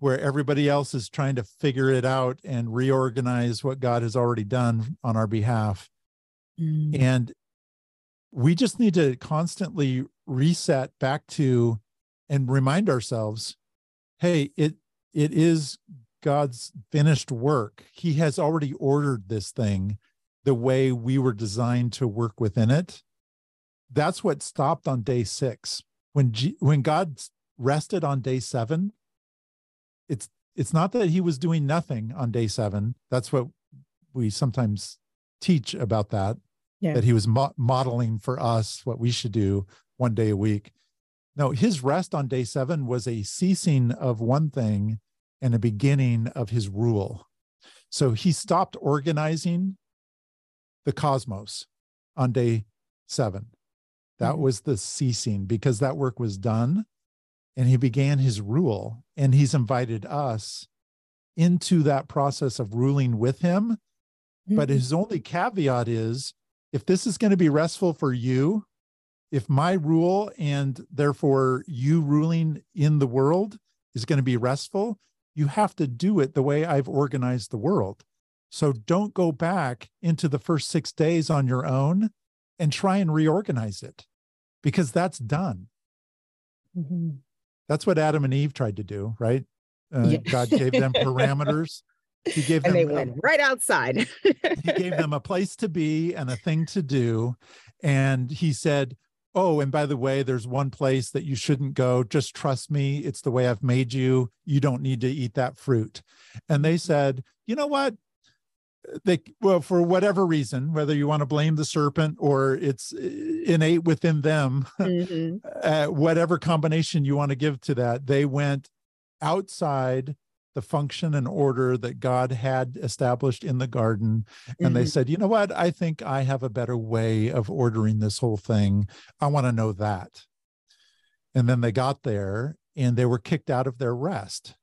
where everybody else is trying to figure it out and reorganize what god has already done on our behalf. Mm. and we just need to constantly reset back to and remind ourselves hey it it is god's finished work. He has already ordered this thing the way we were designed to work within it. That's what stopped on day 6 when G, when god rested on day 7 it's it's not that he was doing nothing on day 7 that's what we sometimes teach about that Yeah. that he was mo- modeling for us what we should do one day a week no his rest on day 7 was a ceasing of one thing and a beginning of his rule so he stopped organizing the cosmos on day 7 that Mhm. was the ceasing because that work was done and he began his rule and he's invited us into that process of ruling with him but Mhm. his only caveat is if this is going to be restful for you if my rule and therefore you ruling in the world is going to be restful you have to do it the way i've organized the world So don't go back into the first six days on your own and try and reorganize it because that's done. Mm-hmm. That's what Adam and Eve tried to do, right? Uh, yeah. God gave them *laughs* parameters. He gave them, and they went right outside. he gave them a place to be and a thing to do. And he said, Oh, and by the way, there's one place that you shouldn't go. Just trust me. It's the way I've made you. You don't need to eat that fruit. And they said, You know what? They, well, for whatever reason, whether you want to blame the serpent or it's innate within them, *laughs* mm-hmm. uh, whatever combination you want to give to that, they went outside the function and order that God had established in the garden. And mm-hmm. they said, you know what? I think I have a better way of ordering this whole thing. I want to know that. And then they got there and they were kicked out of their rest.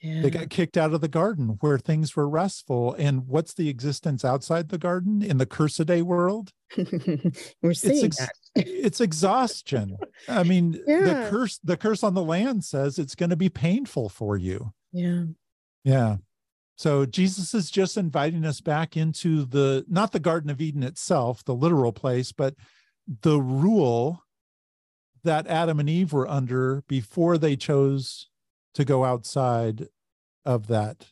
Yeah. They got kicked out of the garden where things were restful. And what's the existence outside the garden in the curse a day world? *laughs* we're seeing it's, ex- it's exhaustion. I mean, yeah. the curse, the curse on the land says it's going to be painful for you. Yeah. Yeah. So Jesus is just inviting us back into the not the Garden of Eden itself, the literal place, but the rule that Adam and Eve were under before they chose to go outside of that.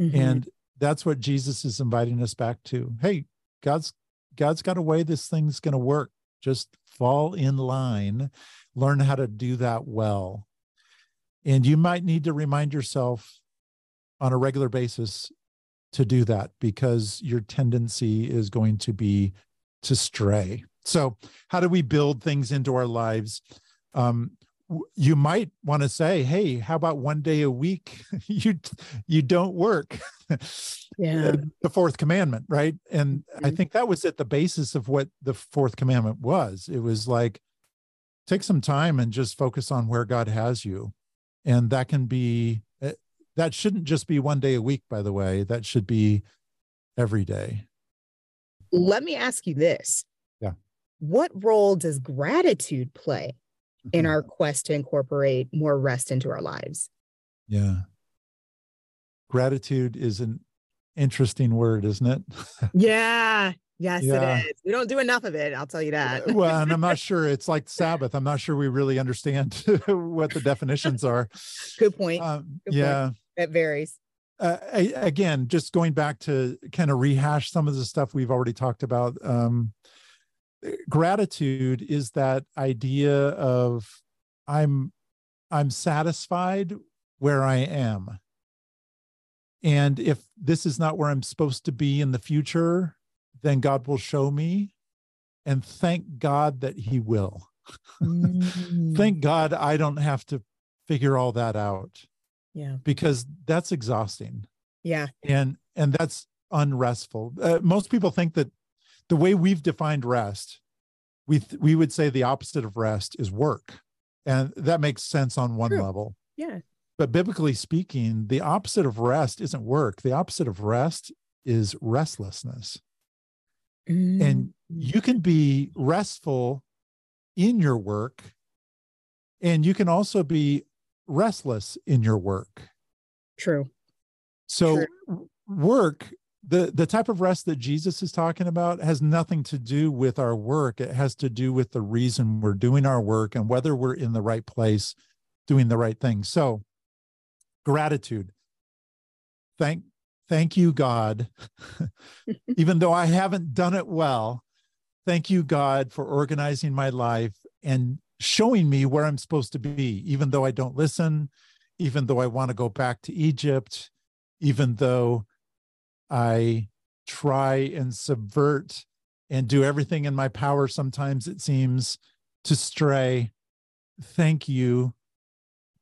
Mm-hmm. And that's what Jesus is inviting us back to. Hey, God's God's got a way this thing's going to work. Just fall in line, learn how to do that well. And you might need to remind yourself on a regular basis to do that because your tendency is going to be to stray. So, how do we build things into our lives? Um, you might want to say, "Hey, how about one day a week *laughs* you you don't work?" *laughs* Yeah, the fourth commandment, right? And mm-hmm. I think that was at the basis of what the fourth commandment was. It was like, take some time and just focus on where God has you and that can be eh, that shouldn't just be one day a week by the way. That should be every day. Let me ask you this. Yeah. What role does gratitude play mm-hmm. in our quest to incorporate more rest into our lives? Yeah. Gratitude is an interesting word isn't it? *laughs* Yeah Yes, yeah. it is. We don't do enough of it. I'll tell you that. well, and I'm not *laughs* sure it's like Sabbath. I'm not sure we really understand *laughs* what the definitions are. Good point. Um, Good yeah, point. it varies. Uh, I, again, just going back to kind of rehash some of the stuff we've already talked about. Um, gratitude is that idea of I'm I'm satisfied where I am. And if this is not where I'm supposed to be in the future, then God will show me. And thank God that He will. Mm. *laughs* thank God I don't have to figure all that out. Yeah. Because that's exhausting. Yeah. And and that's unrestful. Uh, most people think that the way we've defined rest, we th- we would say the opposite of rest is work. And that makes sense on one True. level. Yeah. But biblically speaking, the opposite of rest isn't work. The opposite of rest is restlessness. Mm. And you can be restful in your work, and you can also be restless in your work. True. So, True. work, the, the type of rest that Jesus is talking about has nothing to do with our work. It has to do with the reason we're doing our work and whether we're in the right place doing the right thing. So, gratitude. Thank thank you, God. *laughs* Even though I haven't done it well, thank you, God, for organizing my life and showing me where I'm supposed to be, even though I don't listen, even though I want to go back to Egypt, even though I try and subvert and do everything in my power, sometimes it seems to stray. Thank you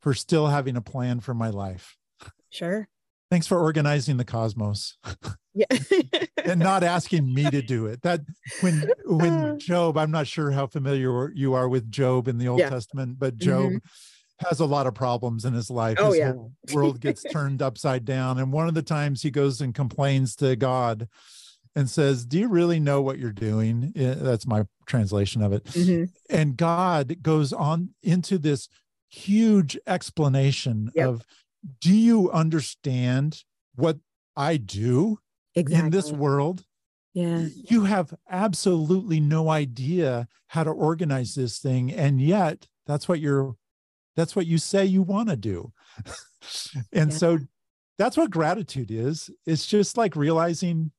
for still having a plan for my life. Sure. Thanks for organizing the cosmos. Yeah. *laughs* and not asking me to do it. That when when Job, I'm not sure how familiar you are with Job in the Old yeah. Testament, but Job mm-hmm. has a lot of problems in his life. Oh, his yeah. world gets turned upside down. And one of the times he goes and complains to God and says, Do you really know what you're doing? That's my translation of it. Mm-hmm. And God goes on into this huge explanation yep. of do you understand what I do exactly. in this world, yeah. you have absolutely no idea how to organize this thing. And yet that's what you're, that's what you say you want to do. *laughs* and Yeah. so that's what gratitude is. It's just like realizing,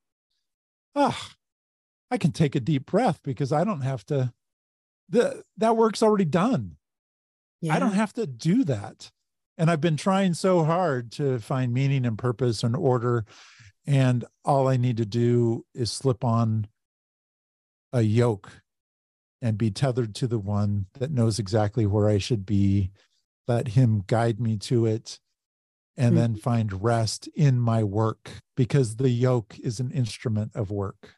ah, I can take a deep breath because I don't have to, the, that work's already done. yeah. I don't have to do that. And I've been trying so hard to find meaning and purpose and order. And all I need to do is slip on a yoke and be tethered to the one that knows exactly where I should be. Let him guide me to it and then mm-hmm. find rest in my work because the yoke is an instrument of work.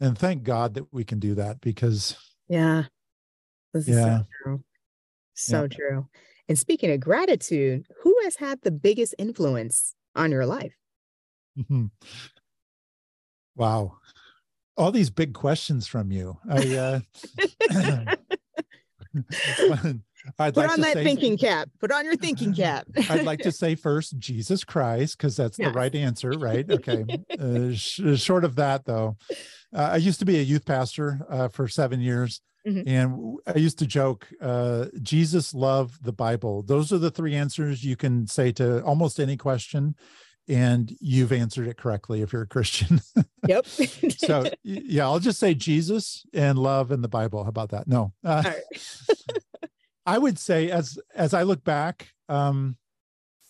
And thank God that we can do that because Yeah. This is Yeah. so true. So true. And speaking of gratitude, who has had the biggest influence on your life? Mhm. Wow. All these big questions from you. I uh *laughs* *laughs* I'd Put like on that say thinking *laughs* cap. Put on your thinking cap. I'd like to say first Jesus Christ because that's the right answer, right? Okay. Uh, sh- short of that though, uh, I used to be a youth pastor uh, for 7 years Mhm. and I used to joke uh, Jesus love the Bible. Those are the three answers you can say to almost any question and you've answered it correctly if you're a Christian. yep. *laughs* so yeah i'll just say jesus and love and the bible how about that no uh, right. *laughs* i would say as as i look back um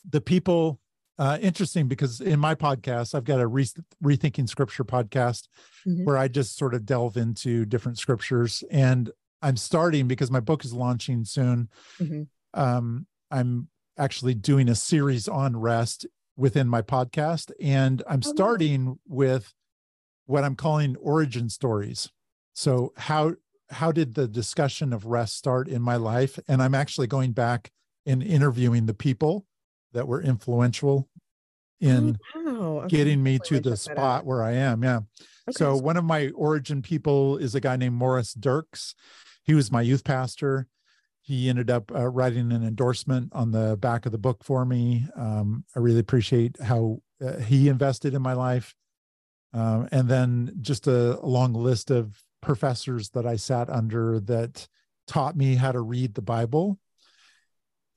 the people uh interesting because in my podcast i've got a re- rethinking scripture podcast Mhm. where i just sort of delve into different scriptures and i'm starting because my book is launching soon Mhm. um i'm actually doing a series on rest within my podcast and i'm Oh, nice. starting with what i'm calling origin stories so how how did the discussion of rest start in my life and i'm actually going back and interviewing the people that were influential in Oh, wow. Okay. getting me to the spot where i am yeah Okay. so one of my origin people is a guy named Morris Dirks. He was my youth pastor. He ended up uh, writing an endorsement on the back of the book for me. Um, I really appreciate how uh, he invested in my life. Um, and then just a, a long list of professors that I sat under that taught me how to read the Bible.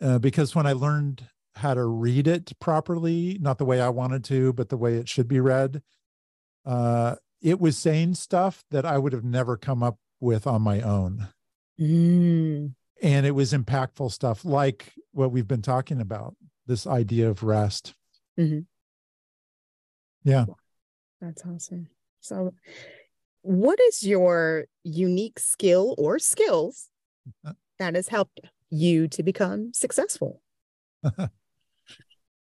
Uh, because when I learned how to read it properly, not the way I wanted to, but the way it should be read, uh, it was saying stuff that I would have never come up with on my own. Mm, And it was impactful stuff like what we've been talking about this idea of rest. Mhm. Yeah. that's awesome. So, what is your unique skill or skills Uh. that has helped you to become successful? *laughs*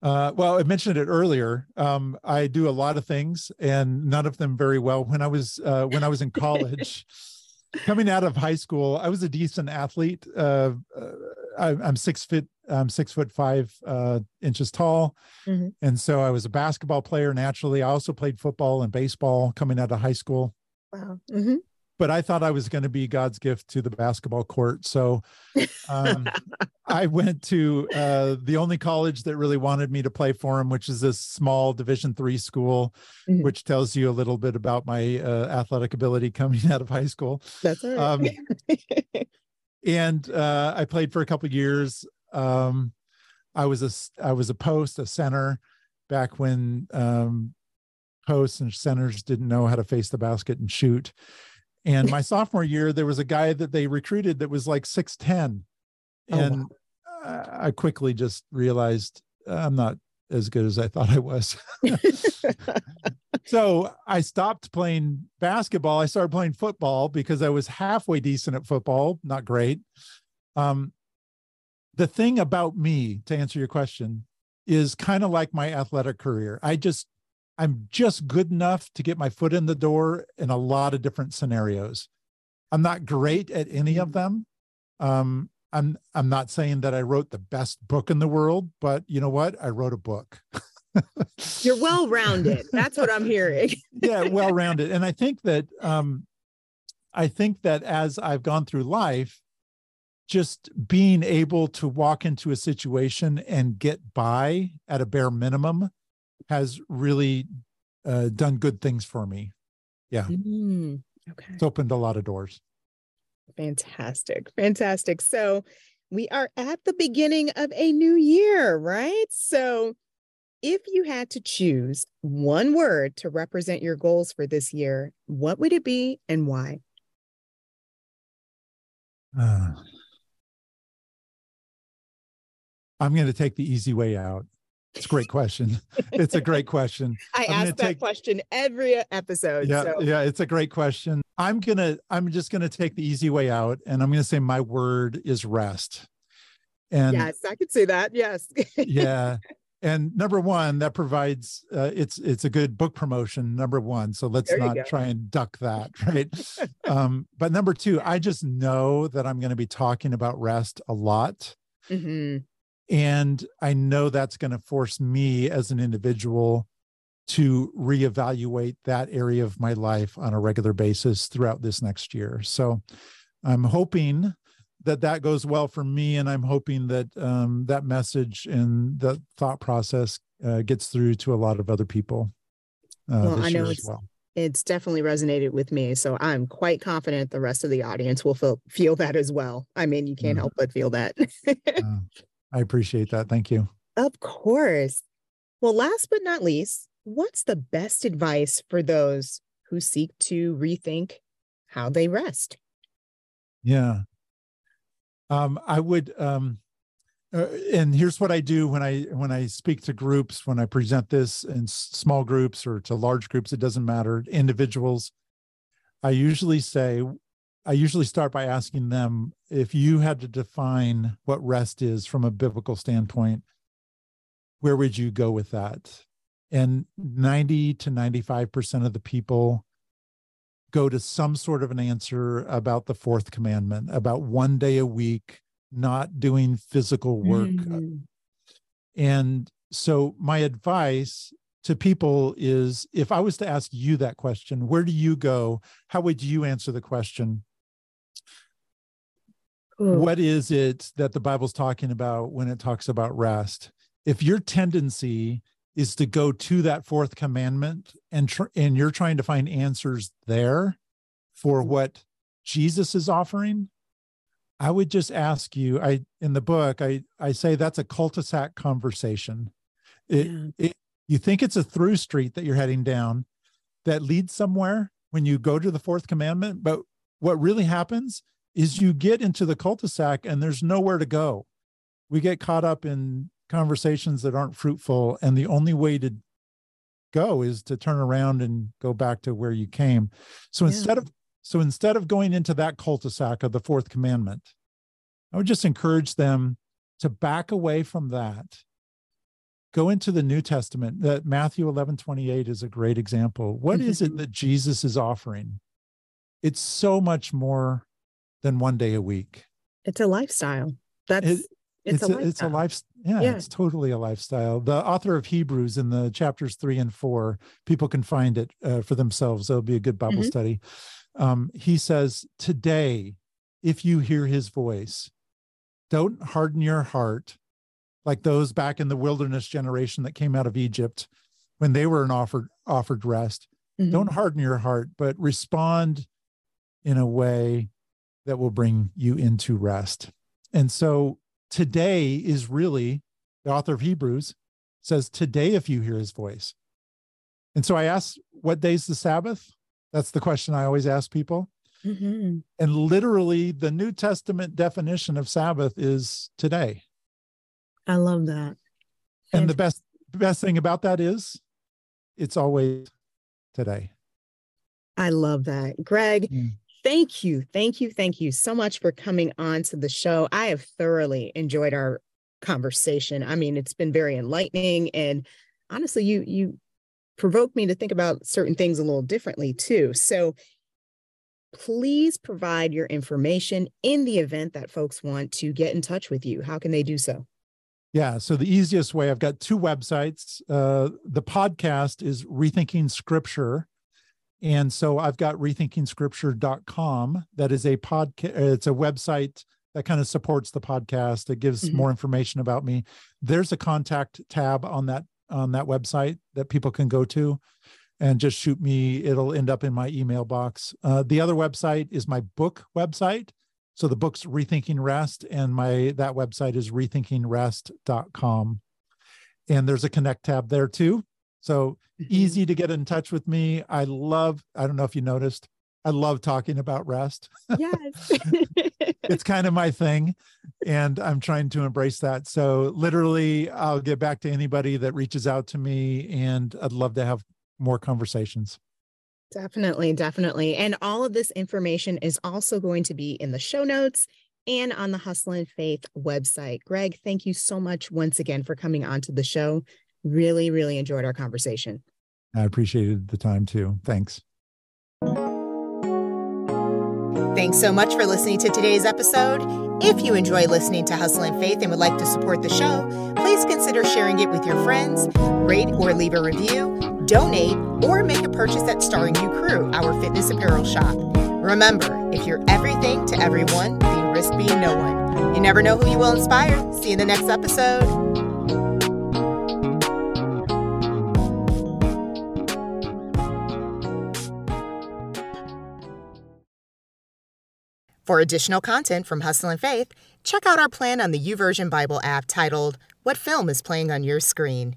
Uh, well, I mentioned it earlier. Um, I do a lot of things, and none of them very well. When I was uh, when I was in college, *laughs* coming out of high school, I was a decent athlete. Uh, uh, I, I'm six foot. I'm six foot five uh, inches tall, Mhm. and so I was a basketball player naturally. I also played football and baseball coming out of high school. Wow. hmm But I thought I was going to be God's gift to the basketball court, so um, *laughs* I went to uh, the only college that really wanted me to play for him, which is this small Division three school, Mhm. which tells you a little bit about my uh, athletic ability coming *laughs* out of high school. That's Um, right. *laughs* And uh, I played for a couple of years. Um, I was a I was a post, a center, back when um, posts and centers didn't know how to face the basket and shoot. And *laughs* my sophomore year, there was a guy that they recruited that was like six ten, Oh, wow. and I I quickly just realized I'm not as good as I thought I was. *laughs* so I stopped playing basketball. I started playing football because I was halfway decent at football, not great. Um, the thing about me, to answer your question, is kind of like my athletic career. I just, I'm just good enough to get my foot in the door in a lot of different scenarios. I'm not great at any of them. Um, I'm I'm not saying that I wrote the best book in the world, but you know what? I wrote a book. You're *laughs* well rounded. That's what I'm hearing. *laughs* yeah, well rounded. And I think that um I think that as I've gone through life, just being able to walk into a situation and get by at a bare minimum has really uh, done good things for me. Yeah. Mm, okay. It's opened a lot of doors. Fantastic. Fantastic. So we are at the beginning of a new year, right? So if you had to choose one word to represent your goals for this year, what would it be and why? Uh, I'm going to take the easy way out. It's a great question. It's a great question. *laughs* I I'm ask that take, question every episode. Yeah, so. yeah, it's a great question. I'm gonna, I'm just gonna take the easy way out, and I'm gonna say my word is rest. And yes, I could say that. Yes. *laughs* yeah, and number one, that provides uh, it's it's a good book promotion. Number one, so let's not go. try and duck that, *laughs* right? um, but number two, I just know that I'm going to be talking about rest a lot. Mm-hmm. And I know that's going to force me as an individual to reevaluate that area of my life on a regular basis throughout this next year. So I'm hoping that that goes well for me, and I'm hoping that um, that message and the thought process uh, gets through to a lot of other people. Uh, well, I know it's, well. it's definitely resonated with me, so I'm quite confident the rest of the audience will feel feel that as well. I mean, you can't mm. help but feel that. *laughs* uh, I appreciate that. Thank you. Of course. Well, last but not least, what's the best advice for those who seek to rethink how they rest? Yeah. Um, I would um uh, and here's what I do when I when I speak to groups, when I present this in small groups or to large groups, it doesn't matter, individuals. I usually say I usually start by asking them if you had to define what rest is from a biblical standpoint, where would you go with that? And 90 to 95% of the people go to some sort of an answer about the fourth commandment, about one day a week, not doing physical work. Mm-hmm. And so, my advice to people is if I was to ask you that question, where do you go? How would you answer the question? What is it that the Bible's talking about when it talks about rest? If your tendency is to go to that fourth commandment and tr- and you're trying to find answers there for what Jesus is offering, I would just ask you. I in the book I I say that's a cul-de-sac conversation. It, yeah. it you think it's a through street that you're heading down that leads somewhere when you go to the fourth commandment, but what really happens is you get into the cul-de-sac and there's nowhere to go. We get caught up in conversations that aren't fruitful and the only way to go is to turn around and go back to where you came. So yeah. instead of so instead of going into that cul-de-sac of the fourth commandment, I would just encourage them to back away from that. Go into the New Testament. That Matthew 11, 28 is a great example. What is it mm-hmm. that Jesus is offering? It's so much more than one day a week. It's a lifestyle. That's it, it's, it's, a, a it's a life yeah, yeah, it's totally a lifestyle the author of hebrews in the chapters three and four people can find it uh, for themselves it'll be a good bible mm-hmm. study um, he says today if you hear his voice don't harden your heart like those back in the wilderness generation that came out of egypt when they were an offered offered rest mm-hmm. don't harden your heart but respond in a way that will bring you into rest. And so today is really the author of Hebrews says, Today, if you hear his voice. And so I asked, What day's the Sabbath? That's the question I always ask people. Mm-hmm. And literally, the New Testament definition of Sabbath is today. I love that. And the best best thing about that is it's always today. I love that. Greg, mm. Thank you. Thank you. Thank you so much for coming on to the show. I have thoroughly enjoyed our conversation. I mean, it's been very enlightening and honestly, you you provoked me to think about certain things a little differently too. So please provide your information in the event that folks want to get in touch with you. How can they do so? Yeah. So the easiest way, I've got two websites. Uh, the podcast is Rethinking Scripture and so I've got rethinkingscripture.com. That is a podcast, it's a website that kind of supports the podcast. It gives mm-hmm. more information about me. There's a contact tab on that on that website that people can go to and just shoot me. It'll end up in my email box. Uh, the other website is my book website. So the book's Rethinking Rest, and my that website is rethinkingrest.com. And there's a connect tab there too. So mm-hmm. easy to get in touch with me. I love, I don't know if you noticed, I love talking about rest. Yes. *laughs* it's kind of my thing. And I'm trying to embrace that. So, literally, I'll get back to anybody that reaches out to me, and I'd love to have more conversations. Definitely, definitely. And all of this information is also going to be in the show notes and on the Hustle and Faith website. Greg, thank you so much once again for coming on to the show. Really, really enjoyed our conversation. I appreciated the time too. Thanks. Thanks so much for listening to today's episode. If you enjoy listening to Hustle and Faith and would like to support the show, please consider sharing it with your friends, rate or leave a review, donate, or make a purchase at Starring You Crew, our fitness apparel shop. Remember, if you're everything to everyone, then risk being no one. You never know who you will inspire. See you in the next episode. For additional content from Hustle and Faith, check out our plan on the YouVersion Bible app titled, What Film is Playing on Your Screen?